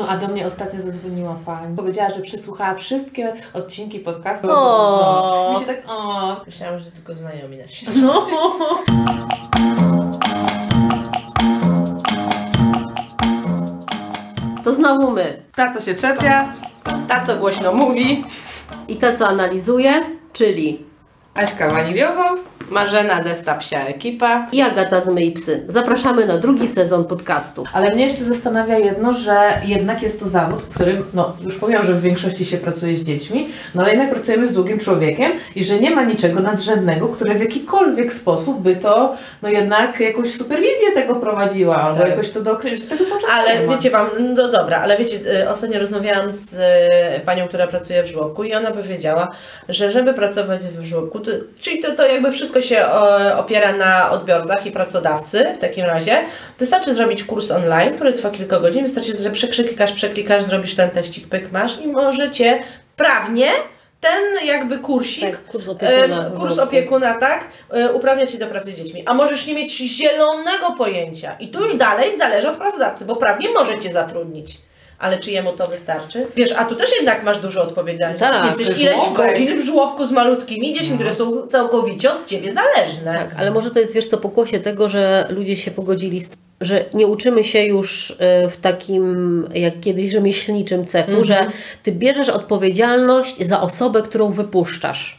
No a do mnie ostatnio zadzwoniła pani. Powiedziała, że przysłuchała wszystkie odcinki podcastu. O. No. Mi się tak, o. Myślałam, że tylko znajomi nasi. No. To znowu my. Ta, co się czepia. Ta, co głośno mówi, I ta, co analizuje, czyli Aśka Waniliowo. Marzena Desta Psia Ekipa. i Agata z Myj Psy. Zapraszamy na drugi sezon podcastu. Ale mnie jeszcze zastanawia jedno, że jednak jest to zawód, w którym, no już powiem, że w większości się pracuje z dziećmi, no ale jednak pracujemy z drugim człowiekiem i że nie ma niczego nadrzędnego, które w jakikolwiek sposób by to, no jednak jakąś superwizję tego prowadziła, albo Tak. jakoś to że tego cały czas nie Ale ma. wiecie wam, no dobra, ale wiecie, y, ostatnio rozmawiałam z y, panią, która pracuje w żłobku i ona powiedziała, że żeby pracować w żłobku, to, czyli to, to jakby wszystko się o, opiera na odbiorcach i pracodawcy w takim razie, wystarczy zrobić kurs online, który trwa kilka godzin, wystarczy, że przeklikasz, przeklikasz, zrobisz ten teścik, pyk masz i możecie prawnie ten jakby kursik, Tak, kurs opiekuna e, w kurs opiekuna, tak, e, uprawnia Cię do pracy z dziećmi. A możesz nie mieć zielonego pojęcia. I tu już dalej zależy od pracodawcy, bo prawnie może Cię zatrudnić. Ale czy jemu to wystarczy? Wiesz, a tu też jednak masz dużo odpowiedzialności. Tak, Jesteś ileś żłobek. godzin w żłobku z malutkimi dziećmi, które są całkowicie od Ciebie zależne. Tak, ale może to jest, wiesz co, pokłosie tego, że ludzie się pogodzili, z, że nie uczymy się już y, w takim, jak kiedyś, rzemieślniczym cechu, że ty bierzesz odpowiedzialność za osobę, którą wypuszczasz.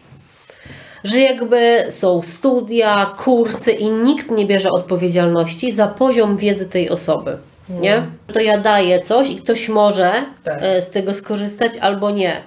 Że jakby są studia, kursy i nikt nie bierze odpowiedzialności za poziom wiedzy tej osoby. Nie? To ja daję coś i ktoś może Tak. e, z tego skorzystać albo nie.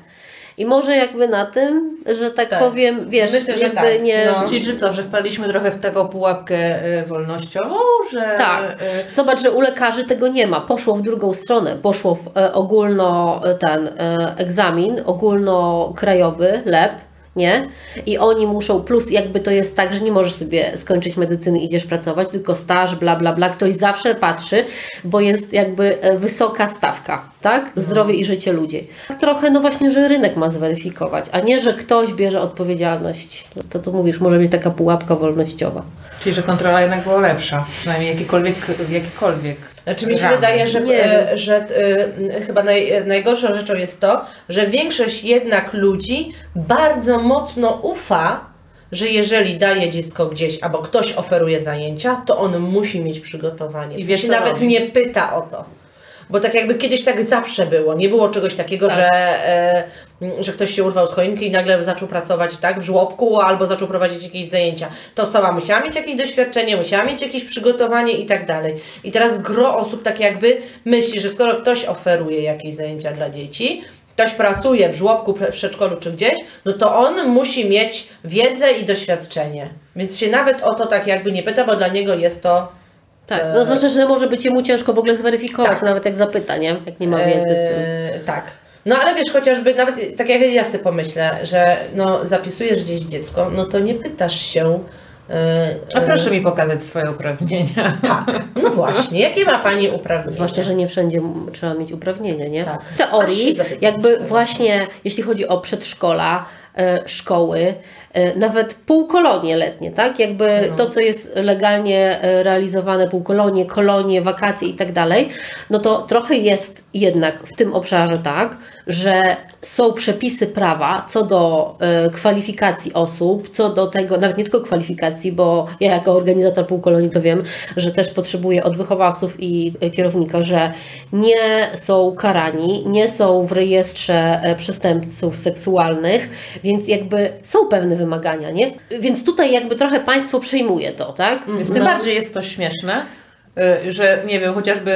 I może jakby na tym, że tak, Tak. powiem, wiesz, Myślę, że jakby tak. nie. No. Czyli że co, że wpadliśmy trochę w taką pułapkę y, wolnościową, że... Tak. y, Zobacz, że u lekarzy tego nie ma. Poszło w drugą stronę. Poszło w e, ogólno e, ten e, egzamin, ogólnokrajowy, LEP, nie? I oni muszą, plus jakby to jest tak, że nie możesz sobie skończyć medycyny, idziesz pracować, tylko staż, bla, bla, bla. Ktoś zawsze patrzy, bo jest jakby e, wysoka stawka, tak? Zdrowie i życie ludzi. Trochę, no właśnie, że rynek ma zweryfikować, a nie, że ktoś bierze odpowiedzialność. No To, to mówisz, może być taka pułapka wolnościowa. Czyli, że kontrola jednak była lepsza. Przynajmniej jakikolwiek, jakikolwiek Znaczy mi się ramy. wydaje, że, e, że e, chyba naj, najgorszą rzeczą jest to, że większość jednak ludzi bardzo mocno ufa, że jeżeli daje dziecko gdzieś, albo ktoś oferuje zajęcia, to on musi mieć przygotowanie. I I wie, się co nawet nie pyta o to. Bo tak jakby kiedyś tak zawsze było. Nie było czegoś takiego, Tak. że, e, że ktoś się urwał z choinki i nagle zaczął pracować tak w żłobku albo zaczął prowadzić jakieś zajęcia. To osoba musiała mieć jakieś doświadczenie, musiała mieć jakieś przygotowanie i tak dalej. I teraz gro osób tak jakby myśli, że skoro ktoś oferuje jakieś zajęcia dla dzieci, ktoś pracuje w żłobku, przedszkolu czy gdzieś, no to on musi mieć wiedzę i doświadczenie. Więc się nawet o to tak jakby nie pyta, bo dla niego jest to Tak, E, no zwłaszcza, że może być jemu ciężko w ogóle zweryfikować, Tak. nawet jak zapyta, nie? Jak nie ma wiedzy w tym. Eee, tak. No ale wiesz, chociażby nawet tak jak ja sobie pomyślę, że no zapisujesz gdzieś dziecko, no to nie pytasz się. e, A e, proszę mi pokazać swoje uprawnienia. Tak, no właśnie. Jakie ma Pani uprawnienia? Zwłaszcza, że nie wszędzie trzeba mieć uprawnienia, nie? Tak. W teorii, jakby właśnie, jeśli chodzi o przedszkola, e, szkoły, e, nawet półkolonie letnie, tak? Jakby No. to, co jest legalnie e, realizowane, półkolonie, kolonie, wakacje i tak dalej, no to trochę jest jednak w tym obszarze tak, że są przepisy prawa co do e, kwalifikacji osób, co do tego, nawet nie tylko kwalifikacji, bo ja jako organizator półkolonii to wiem, że też potrzebuję od wychowawców i e, kierownika, że nie są karani, nie są w rejestrze e, przestępców seksualnych, więc jakby są pewne wymagania, nie? Więc tutaj jakby trochę państwo przejmuje to, tak? Więc tym No. bardziej jest to śmieszne, y, że nie wiem, chociażby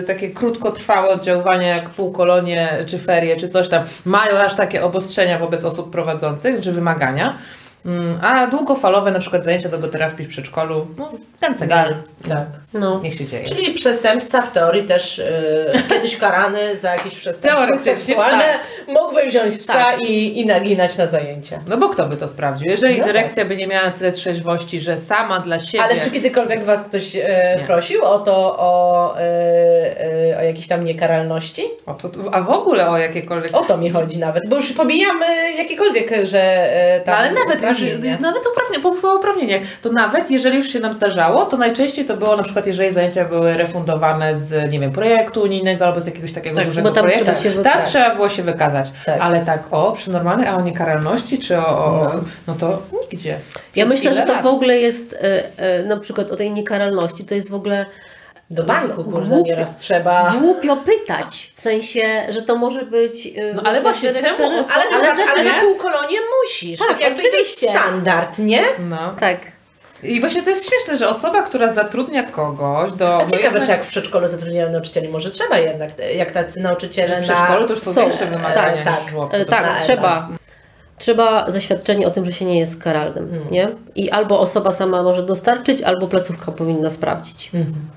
y, takie krótkotrwałe oddziaływania jak półkolonie czy ferie czy coś tam mają aż takie obostrzenia wobec osób prowadzących czy wymagania. Mm, A długofalowe na przykład zajęcia dogoterapii w przedszkolu, no ten cegal, Tak. No. niech się dzieje. Czyli przestępca w teorii też e, kiedyś karany za jakieś przestępstwo seksualne mógłby wziąć psa Tak. i, i naginać na zajęcia. No bo kto by to sprawdził? Jeżeli No tak. dyrekcja by nie miała tyle trzeźwości, że sama dla siebie... Ale czy kiedykolwiek Was ktoś Nie. prosił o to, o, e, o jakieś tam niekaralności? O, to, a w ogóle o jakiekolwiek... O to mi chodzi nawet, bo już pomijam e, jakiekolwiek, że tam No, ale nawet uprawnienia. nawet uprawnienia, bo mówię o uprawnieniach, to nawet jeżeli już się nam zdarzało, to najczęściej to było na przykład, jeżeli zajęcia były refundowane z, nie wiem, projektu unijnego albo z jakiegoś takiego Tak, dużego bo tam projektu, trzeba się tam wykazać. trzeba było się wykazać. Tak. Ale tak o, przy normalnej, a o niekaralności, czy o, o No. no. to nigdzie. Ja Przez myślę, ile że to lat. w ogóle jest e, e, na przykład o tej niekaralności, to jest w ogóle Do banku, kurde, Głupio. nieraz trzeba. głupio pytać. W sensie, że to może być. e, No ale właśnie, czemu osoba- Ale, ale, ale, na półkolonie musisz. Tak, Tak, jakby to jest oczywiście. standard, nie? No. Tak. I właśnie to jest śmieszne, że osoba, która zatrudnia kogoś do... A no ciekawe, jednak czy jak w przedszkolu zatrudniają nauczycieli, może trzeba jednak, jak tacy nauczyciele w przedszkolu na... to już są, są, większe wymagania tak, niż w żłobku. E, tak, trzeba. Trzeba zaświadczenie o tym, że się nie jest karalnym, Hmm. nie? I albo osoba sama może dostarczyć, albo placówka powinna sprawdzić.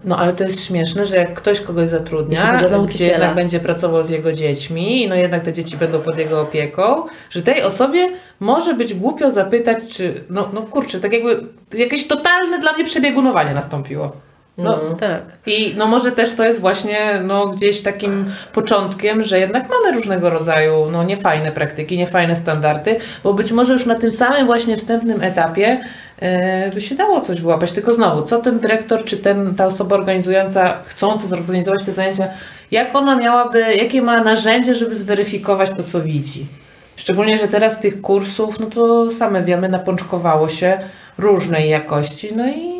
No ale to jest śmieszne, że jak ktoś kogoś zatrudnia, gdzie jednak będzie pracował z jego dziećmi, no jednak te dzieci będą pod jego opieką, że tej osobie może być głupio zapytać, czy, no, no kurczę, tak jakby jakieś totalne dla mnie przebiegunowanie nastąpiło. No, Tak. I no może też to jest właśnie no, gdzieś takim początkiem, że jednak mamy różnego rodzaju no, niefajne praktyki, niefajne standardy, bo być może już na tym samym właśnie wstępnym etapie e, by się dało coś wyłapać. Tylko znowu, co ten dyrektor czy ten, ta osoba organizująca, chcąca zorganizować te zajęcia, jak ona miałaby, jakie ma narzędzie, żeby zweryfikować to, co widzi. Szczególnie, że teraz tych kursów, no to same wiemy, napączkowało się różnej jakości, no i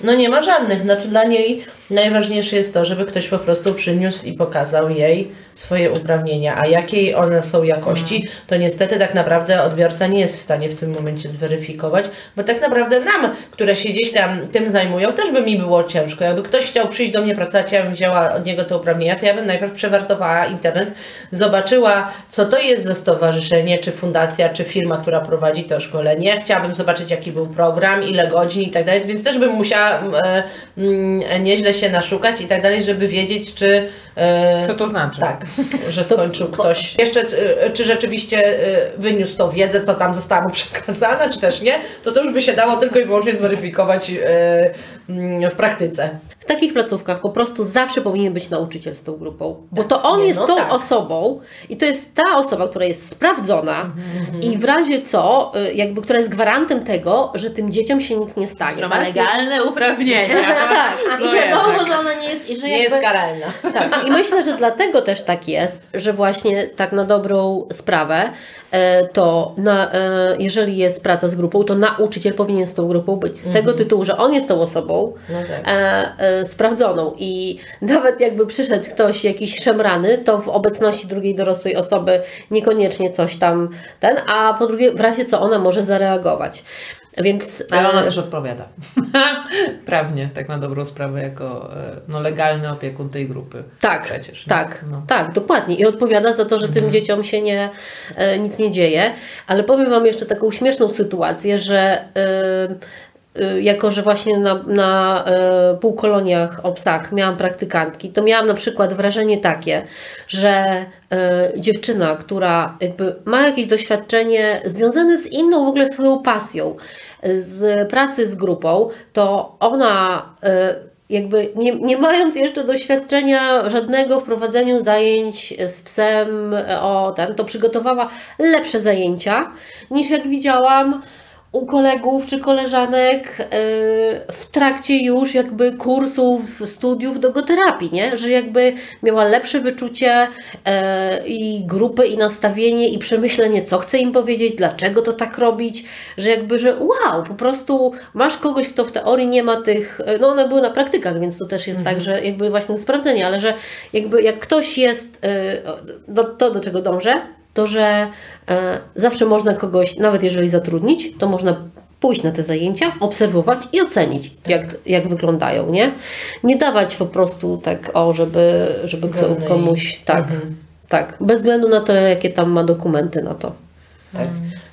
No nie ma żadnych. Znaczy dla niej najważniejsze jest to, żeby ktoś po prostu przyniósł i pokazał jej swoje uprawnienia, a jakiej one są jakości, to niestety tak naprawdę odbiorca nie jest w stanie w tym momencie zweryfikować, bo tak naprawdę nam, które się gdzieś tam tym zajmują, też by mi było ciężko. Jakby ktoś chciał przyjść do mnie pracować, ja bym wzięła od niego te uprawnienia, to ja bym najpierw przewartowała internet, zobaczyła, co to jest za stowarzyszenie, czy fundacja, czy firma, która prowadzi to szkolenie. Chciałabym zobaczyć, jaki był program, ile godzin i tak dalej, więc też bym musiała mm, e, mm, nieźle się naszukać i tak dalej, żeby wiedzieć, czy e, co to znaczy? tak, że skończył ktoś. Jeszcze czy, czy rzeczywiście y, wyniósł tą wiedzę, co tam zostało mu przekazane, czy też nie, to to już by się dało tylko i wyłącznie zweryfikować w praktyce. W takich placówkach po prostu zawsze powinien być nauczyciel z tą grupą, bo to on nie, jest no tą tak. osobą i to jest ta osoba, która jest sprawdzona Mhm, i w razie co, y, jakby która jest gwarantem tego, że tym dzieciom się nic nie stanie. Która ma tak? legalne uprawnienia. tak, No i wiadomo, jednak. że ona nie jest, i że Nie jakby, jest karalna. Tak, i myślę, że dlatego też tak jest, że właśnie tak na dobrą sprawę, e, to na, e, jeżeli jest praca z grupą, to nauczyciel powinien z tą grupą być. Z tego tytułu, że on jest tą osobą No tak. Sprawdzoną i nawet jakby przyszedł ktoś jakiś szemrany, to w obecności drugiej dorosłej osoby niekoniecznie coś tam ten, a po drugie w razie co ona może zareagować. Więc Ale ona e, też odpowiada. Prawnie, tak na dobrą sprawę, jako e, no, legalny opiekun tej grupy. Tak, Przecież. tak, No. tak, dokładnie. I odpowiada za to, że tym dzieciom się nie, e, nic nie dzieje. Ale powiem Wam jeszcze taką śmieszną sytuację, że jako, że właśnie na, na e, półkoloniach o psach miałam praktykantki, to miałam na przykład wrażenie takie, że e, dziewczyna, która jakby ma jakieś doświadczenie związane z inną w ogóle swoją pasją, z pracy z grupą, to ona e, jakby nie, nie mając jeszcze doświadczenia żadnego w prowadzeniu zajęć z psem o ten, to przygotowała lepsze zajęcia niż jak widziałam u kolegów czy koleżanek e, w trakcie już jakby kursów, studiów dogoterapii, nie? Że jakby miała lepsze wyczucie e, i grupy, i nastawienie, i przemyślenie, co chce im powiedzieć, dlaczego to tak robić, że jakby, że wow, po prostu masz kogoś, kto w teorii nie ma tych, e, no one były na praktykach, więc to też jest tak, że jakby właśnie sprawdzenie, ale że jakby jak ktoś jest, e, do, to do czego dążę, to że e, zawsze można kogoś, nawet jeżeli zatrudnić, to można pójść na te zajęcia, obserwować i ocenić, jak, jak wyglądają, nie? Nie dawać po prostu tak, o, żeby, żeby Wolnej. komuś, tak, Mhm. tak, bez względu na to, jakie tam ma dokumenty na to. Tak.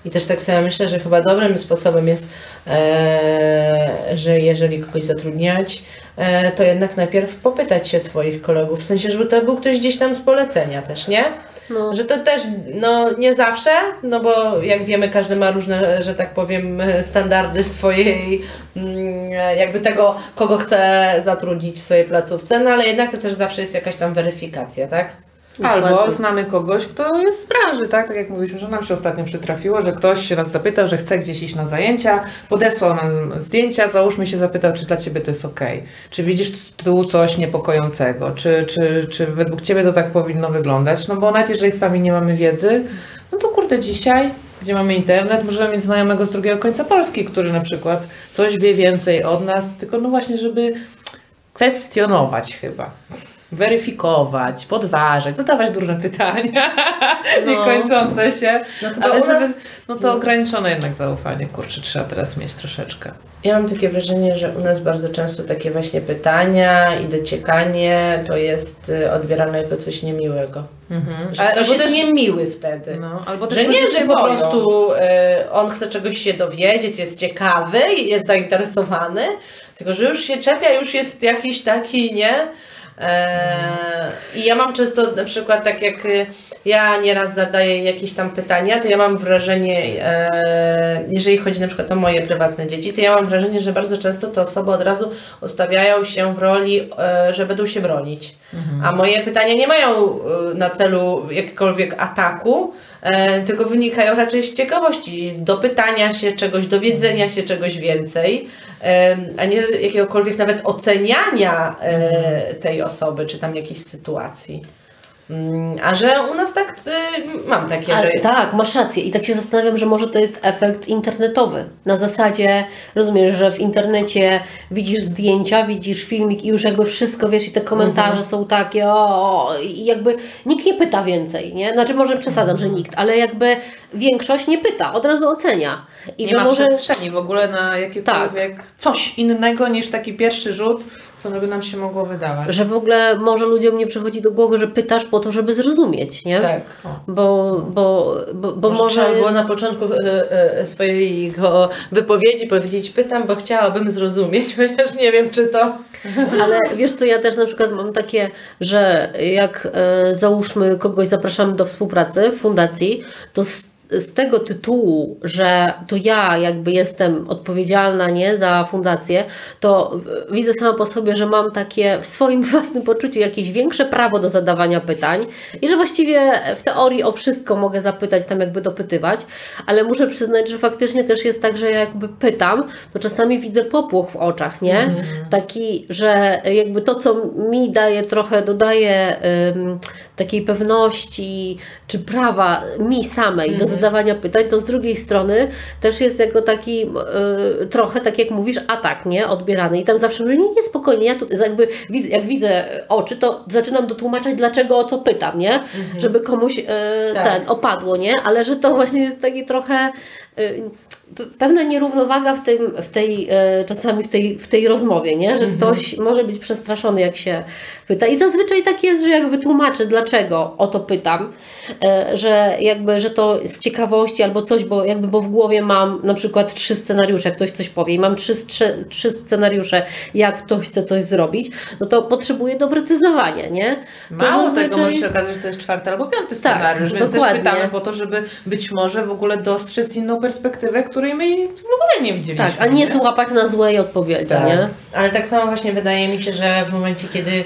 I też tak sobie myślę, że chyba dobrym sposobem jest, e, że jeżeli kogoś zatrudniać, e, to jednak najpierw popytać się swoich kolegów, w sensie, żeby to był ktoś gdzieś tam z polecenia też, nie? No. Że to też, no nie zawsze, no bo jak wiemy, każdy ma różne, że tak powiem, standardy swojej, mm, jakby tego, kogo chce zatrudnić w swojej placówce, no ale jednak to też zawsze jest jakaś tam weryfikacja, tak? Albo znamy kogoś, kto jest z branży, tak? Tak jak mówiliśmy, że nam się ostatnio przytrafiło, że ktoś się nas zapytał, że chce gdzieś iść na zajęcia, podesłał nam zdjęcia, załóżmy się zapytał, czy dla Ciebie to jest ok. Czy widzisz tu coś niepokojącego? Czy, czy, czy według Ciebie to tak powinno wyglądać? No bo nawet jeżeli sami nie mamy wiedzy, no to kurde dzisiaj, gdzie mamy internet, możemy mieć znajomego z drugiego końca Polski, który na przykład coś wie więcej od nas, tylko no właśnie, żeby kwestionować chyba. Weryfikować, podważać, zadawać durne pytania, No. niekończące się. No chyba Ale żeby, no to ograniczone jednak zaufanie, kurczę, trzeba teraz mieć troszeczkę. Ja mam takie wrażenie, że u nas bardzo często takie właśnie pytania i dociekanie to jest y, odbierane jako coś niemiłego. Mhm. Że ktoś jest niemiły wtedy. no, albo też Że nie, że po boją. prostu y, on chce czegoś się dowiedzieć, jest ciekawy, jest zainteresowany, tylko że już się czepia, już jest jakiś taki, nie? E, I ja mam często na przykład tak jak y, ja nieraz zadaję jakieś tam pytania, to ja mam wrażenie, e, jeżeli chodzi na przykład o moje prywatne dzieci, to ja mam wrażenie, że bardzo często te osoby od razu ustawiają się w roli, e, że będą się bronić. A moje pytania nie mają e, na celu jakiegokolwiek ataku, tylko wynikają raczej z ciekawości, do pytania się czegoś, dowiedzenia się czegoś więcej, a nie jakiegokolwiek nawet oceniania e, tej osoby, czy tam jakiejś sytuacji. Mm, A że u nas tak, y, mam takie, że... tak, masz rację. I tak się zastanawiam, że może to jest efekt internetowy. Na zasadzie, rozumiesz, że w internecie widzisz zdjęcia, widzisz filmik i już jakby wszystko wiesz i te komentarze Mhm. są takie o, o, i jakby nikt nie pyta więcej, nie? Znaczy może przesadzam, że nikt, ale jakby większość nie pyta, od razu ocenia. I Nie ma może... przestrzeni w ogóle na jakiekolwiek coś innego niż taki pierwszy rzut, co by nam się mogło wydawać. Że w ogóle może ludziom nie przychodzi do głowy, że pytasz po to, żeby zrozumieć, nie? Tak. Bo, bo, bo, bo Może, może trzeba było jest... na początku e, e, swojego wypowiedzi powiedzieć, pytam, bo chciałabym zrozumieć, chociaż nie wiem, czy to... Ale wiesz co, ja też na przykład mam takie, że jak e, załóżmy kogoś zapraszamy do współpracy w fundacji, to z, z tego tytułu, że to ja jakby jestem odpowiedzialna nie, za fundację, to widzę sama po sobie, że mam takie w swoim własnym poczuciu jakieś większe prawo do zadawania pytań i że właściwie w teorii o wszystko mogę zapytać, tam jakby dopytywać, ale muszę przyznać, że faktycznie też jest tak, że jakby pytam, to czasami widzę popłoch w oczach, nie? Taki, że jakby to, co mi daje trochę, dodaje ym, takiej pewności czy prawa mi samej do zadawania pytań, to z drugiej strony też jest jako taki y, trochę, tak jak mówisz, atak, nie? Odbierany. I tam zawsze mówię, nie, nie, spokojnie, ja tu jakby widzę, jak widzę oczy, to zaczynam dotłumaczać, dlaczego o co pytam, nie? Żeby komuś y, Tak. ten opadło, nie? Ale że to właśnie jest taki trochę y, pewna nierównowaga w, tym, w tej, czasami w tej, w tej rozmowie, nie? że ktoś może być przestraszony, jak się pyta. I zazwyczaj tak jest, że jak wytłumaczę, dlaczego o to pytam, e, że jakby, że to z ciekawości albo coś, bo jakby, bo w głowie mam na przykład trzy scenariusze, jak ktoś coś powie i mam trzy, trzy, trzy scenariusze, jak ktoś chce coś zrobić, no to potrzebuję doprecyzowania, nie? To Mało tego, zazwyczaj- może się okazać, że to jest czwarty albo piąty scenariusz, więc dokładnie. też pytamy po to, żeby być może w ogóle dostrzec inną perspektywę, której my w ogóle nie widzieliśmy. Tak, a nie złapać na złej odpowiedzi, Tak. nie? Ale tak samo właśnie wydaje mi się, że w momencie, kiedy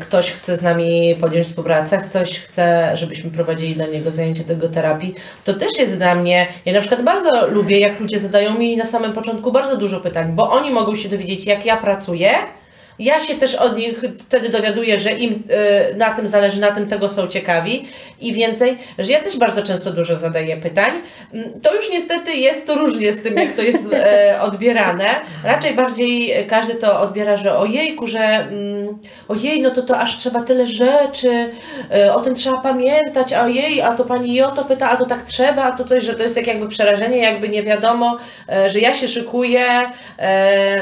ktoś chce z nami podjąć współpracę, ktoś chce, żebyśmy prowadzili dla niego zajęcia tego terapii, to też jest dla mnie, ja na przykład bardzo lubię, jak ludzie zadają mi na samym początku bardzo dużo pytań, bo oni mogą się dowiedzieć, jak ja pracuję, ja się też od nich wtedy dowiaduję, że im e, na tym zależy, na tym tego są ciekawi i więcej, że ja też bardzo często dużo zadaję pytań. Mm, To już niestety jest różnie z tym, jak to jest e, odbierane. Raczej bardziej każdy to odbiera, że ojejku, że mm, ojej, no to to aż trzeba tyle rzeczy, e, o tym trzeba pamiętać, a ojej, a to pani o to pyta, a to tak trzeba, a to coś, że to jest tak jakby przerażenie, jakby nie wiadomo, e, że ja się szykuję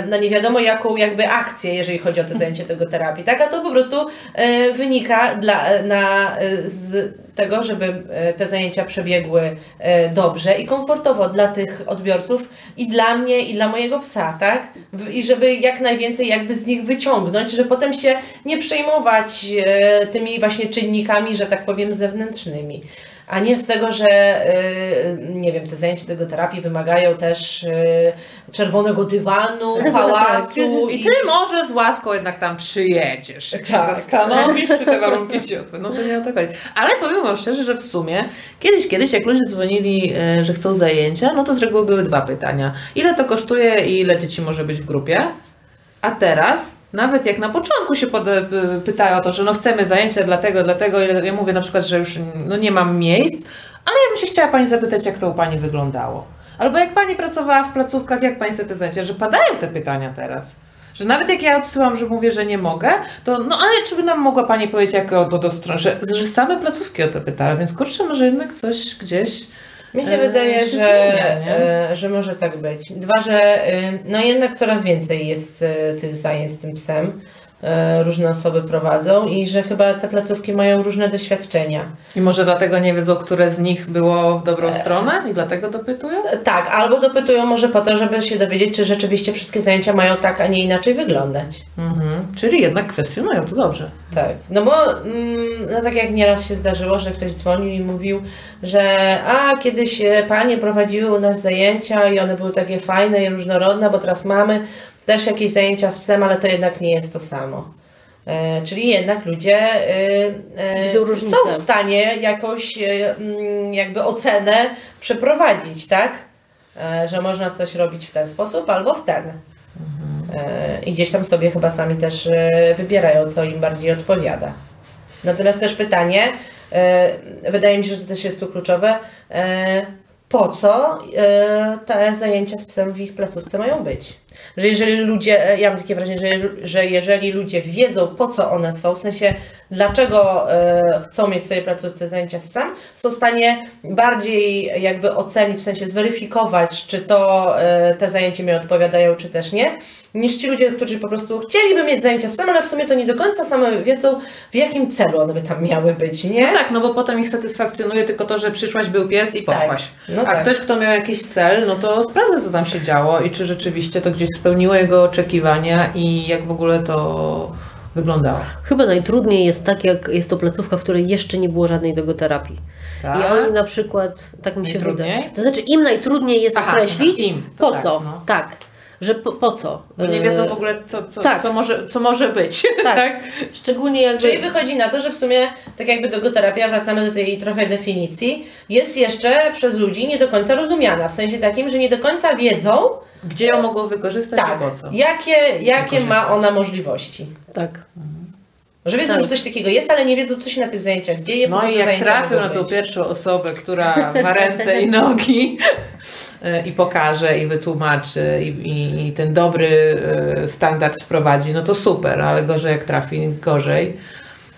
na nie wiadomo jaką jakby akcję, jeżeli chodzi o te zajęcie tego terapii, tak? A to po prostu e, wynika dla, na, e, z tego, żeby e, te zajęcia przebiegły e, dobrze i komfortowo dla tych odbiorców i dla mnie i dla mojego psa, tak? I żeby jak najwięcej jakby z nich wyciągnąć, żeby potem się nie przejmować e, tymi właśnie czynnikami, że tak powiem zewnętrznymi. A nie z tego, że y, nie wiem, te zajęcia tego terapii wymagają też y, czerwonego dywanu, pałacu. I ty może z łaską jednak tam przyjedziesz, jak się Tak. zastanowisz, czy te warunki ci odpowiedzą. No to nie o to chodzi. Ale powiem wam szczerze, że w sumie kiedyś, kiedyś jak ludzie dzwonili, e, że chcą zajęcia, no to z reguły były dwa pytania. Ile to kosztuje i ile dzieci może być w grupie? A teraz, nawet jak na początku się pode, p- pytają o to, że no chcemy zajęcia dlatego, dlatego, ja mówię na przykład, że już no nie mam miejsc, ale ja bym się chciała Pani zapytać, jak to u Pani wyglądało. Albo jak Pani pracowała w placówkach, jak Pani sobie te zajęcia, że padają te pytania teraz. Że nawet jak ja odsyłam, że mówię, że nie mogę, to no ale czy by nam mogła Pani powiedzieć, jak o to do stron, że, że same placówki o to pytały, więc kurczę, może jednak coś gdzieś... Mi się E, wydaje, że, zmienia, e, że może tak być. Dwa, że y, no jednak coraz więcej jest tych zajęć z tym psem. E, Różne osoby prowadzą i że chyba te placówki mają różne doświadczenia. I może dlatego nie wiedzą, które z nich było w dobrą stronę i dlatego dopytują? E, Tak, albo dopytują może po to, żeby się dowiedzieć, czy rzeczywiście wszystkie zajęcia mają tak, a nie inaczej wyglądać. Mhm. Czyli jednak kwestionują, to dobrze. Tak, no bo mm, no tak jak nieraz się zdarzyło, że ktoś dzwonił i mówił, że a kiedyś e, panie prowadziły u nas zajęcia i one były takie fajne i różnorodne, bo teraz mamy też jakieś zajęcia z psem, ale to jednak nie jest to samo. E, czyli jednak ludzie e, e, różnicę. są w stanie jakąś e, mm, jakby ocenę przeprowadzić, tak? E, że można coś robić w ten sposób albo w ten. E, I gdzieś tam sobie chyba sami też e, wybierają, co im bardziej odpowiada. Natomiast też pytanie, e, wydaje mi się, że to też jest tu kluczowe, e, po co e, te zajęcia z psem w ich placówce mają być? Że jeżeli ludzie, e, ja mam takie wrażenie, że, że jeżeli ludzie wiedzą, po co one są, w sensie dlaczego e, chcą mieć w swojej placówce zajęcia psem, są w stanie bardziej jakby ocenić, w sensie zweryfikować, czy to e, te zajęcia mi odpowiadają, czy też nie, niż ci ludzie, którzy po prostu chcieliby mieć zajęcia psem, ale w sumie to nie do końca same wiedzą, w jakim celu one by tam miały być, nie? No tak, no bo potem ich satysfakcjonuje tylko to, że przyszłaś, był pies i poszłaś. No A tak. ktoś, kto miał jakiś cel, no to sprawdza, co tam się działo i czy rzeczywiście to gdzieś spełniło jego oczekiwania i jak w ogóle to wyglądało. Chyba najtrudniej jest tak, jak jest to placówka, w której jeszcze nie było żadnej dogoterapii. Tak? I oni na przykład, tak mi się wydaje. To znaczy, im najtrudniej jest Aha, określić, aha, im, to po tak, co. no. Tak, że po, po co. Bo nie wiedzą w ogóle, co, co, tak. co, może, co może być. Tak. tak? Szczególnie jakby... Czyli wychodzi na to, że w sumie, tak jakby dogoterapia, wracamy do tej trochę definicji, jest jeszcze przez ludzi nie do końca rozumiana. W sensie takim, że nie do końca wiedzą, Gdzie ją mogą wykorzystać tak, i po co. jakie, jakie ma ona możliwości. Tak. Że wiedzą, Tak. że coś takiego jest, ale nie wiedzą, co się na tych zajęciach dzieje. No i jak trafią na tą pierwszą osobę, która ma ręce i nogi i pokaże i wytłumaczy i, i, i ten dobry e, standard wprowadzi, no to super, ale gorzej jak trafi, gorzej.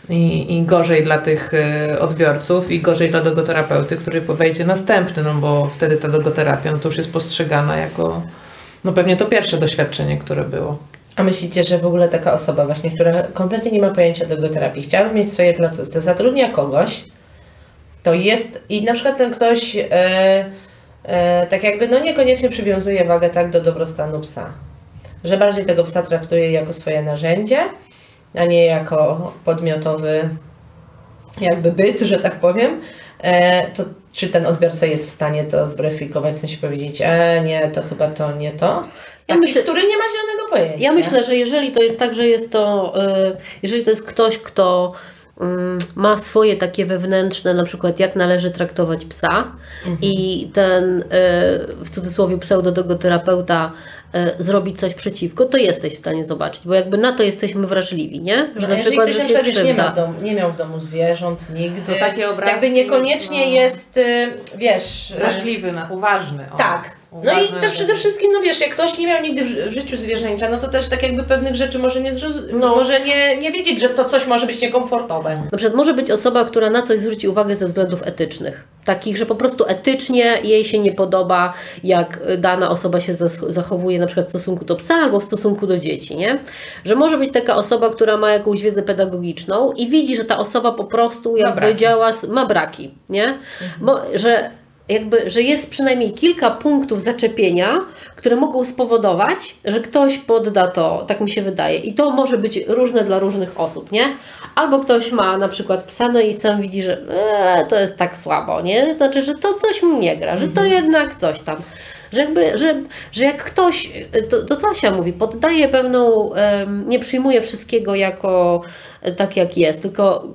I, I gorzej dla tych e, odbiorców i gorzej dla dogoterapeuty, który wejdzie następny, no bo wtedy ta dogoterapia no to już jest postrzegana jako no pewnie to pierwsze doświadczenie, które było. A myślicie, że w ogóle taka osoba właśnie, która kompletnie nie ma pojęcia dogoterapii, chciałaby mieć w swojej placówce, zatrudnia kogoś, to jest i na przykład ten ktoś e, tak jakby no niekoniecznie przywiązuje wagę tak do dobrostanu psa, że bardziej tego psa traktuje jako swoje narzędzie, a nie jako podmiotowy jakby byt, że tak powiem, e, to czy ten odbiorca jest w stanie to zweryfikować, w sensie powiedzieć, e, nie, to chyba to nie to? Taki, myślę- który nie ma zielonego pojęcia. Ja myślę, że jeżeli to jest tak, że jest to, y, jeżeli to jest ktoś, kto ma swoje takie wewnętrzne, na przykład jak należy traktować psa i ten y, w cudzysłowie pseudodogoterapeuta y, zrobi coś przeciwko, to jesteś w stanie zobaczyć, bo jakby na to jesteśmy wrażliwi, nie? Że no, jeżeli ktoś na przykład wiesz, nie, ma w domu, nie miał w domu zwierząt nigdy, To takie obrazki, jakby niekoniecznie no. jest, y, wiesz... Wrażliwy, na- uważny. O. Tak. No i też przede wszystkim, no wiesz, jak ktoś nie miał nigdy w życiu zwierzęcia, no to też tak jakby pewnych rzeczy może nie No. może nie, nie wiedzieć, że to coś może być niekomfortowe. Na przykład może być osoba, która na coś zwróci uwagę ze względów etycznych. Takich, że po prostu etycznie jej się nie podoba, jak dana osoba się zachowuje na przykład w stosunku do psa albo w stosunku do dzieci, nie? Że może być taka osoba, która ma jakąś wiedzę pedagogiczną i widzi, że ta osoba po prostu jakby działa, ma braki, nie? Bo, że jakby, że jest przynajmniej kilka punktów zaczepienia, które mogą spowodować, że ktoś podda to, tak mi się wydaje. I to może być różne dla różnych osób, nie? Albo ktoś ma na przykład psa, no i sam widzi, że e, to jest tak słabo, nie? Znaczy, że to coś mu nie gra, że to jednak coś tam. Że, jakby, że, że jak ktoś, to, to co Asia mówi, poddaje pewną, nie przyjmuje wszystkiego jako e, tak jak jest, tylko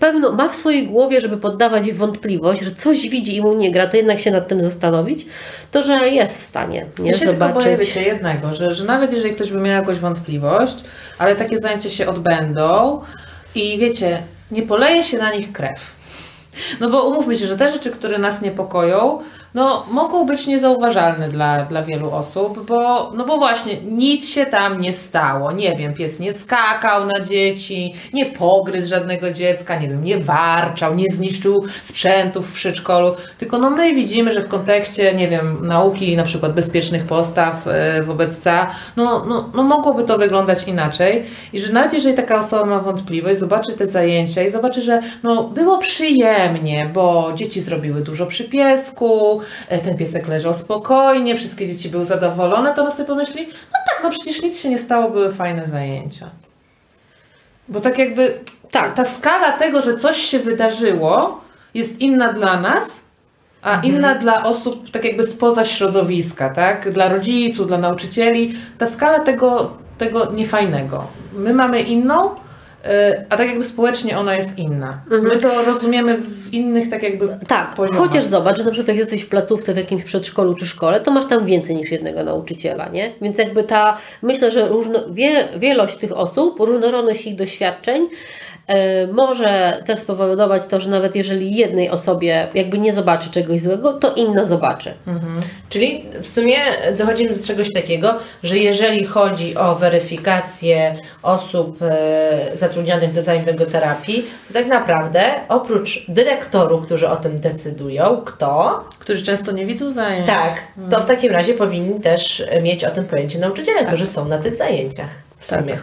pewno ma w swojej głowie, żeby poddawać wątpliwość, że coś widzi i mu nie gra, to jednak się nad tym zastanowić, to że jest w stanie nie Ja się tylko zobaczyć. boję, wiecie, jednego, że, że nawet jeżeli ktoś by miał jakąś wątpliwość, ale takie zajęcia się odbędą i wiecie, nie poleje się na nich krew. No bo umówmy się, że te rzeczy, które nas niepokoją, no mogą być niezauważalne dla, dla wielu osób, bo, no bo właśnie nic się tam nie stało. Nie wiem, pies nie skakał na dzieci, nie pogryzł żadnego dziecka, nie wiem, nie warczał, nie zniszczył sprzętów w przedszkolu, tylko no my widzimy, że w kontekście, nie wiem, nauki na przykład bezpiecznych postaw e, wobec psa, no, no, no mogłoby to wyglądać inaczej i że nawet jeżeli taka osoba ma wątpliwość, zobaczy te zajęcia i zobaczy, że no było przyjemnie, bo dzieci zrobiły dużo przy piesku, ten piesek leżał spokojnie, wszystkie dzieci były zadowolone, to ona sobie pomyśli, no tak, no przecież nic się nie stało, były fajne zajęcia. Bo tak jakby Tak. ta skala tego, że coś się wydarzyło, jest inna dla nas, a inna dla osób tak jakby spoza środowiska, tak? Dla rodziców, dla nauczycieli. Ta skala tego, tego niefajnego. My mamy inną, a tak jakby społecznie ona jest inna. My to rozumiemy w innych tak jakby Tak, poziomach. chociaż zobacz, że na przykład jak jesteś w placówce w jakimś przedszkolu czy szkole, to masz tam więcej niż jednego nauczyciela, nie? Więc jakby ta, myślę, że różno, wie, wielość tych osób, różnorodność ich doświadczeń może też spowodować to, że nawet jeżeli jednej osobie jakby nie zobaczy czegoś złego, to inna zobaczy. Czyli w sumie dochodzimy do czegoś takiego, że jeżeli chodzi o weryfikację osób e, zatrudnionych do zajęć logoterapii, to tak naprawdę oprócz dyrektorów, którzy o tym decydują, kto, Którzy często nie widzą zajęć. tak, to w takim razie powinni też mieć o tym pojęcie nauczyciele, którzy są na tych zajęciach w Tak. sumie.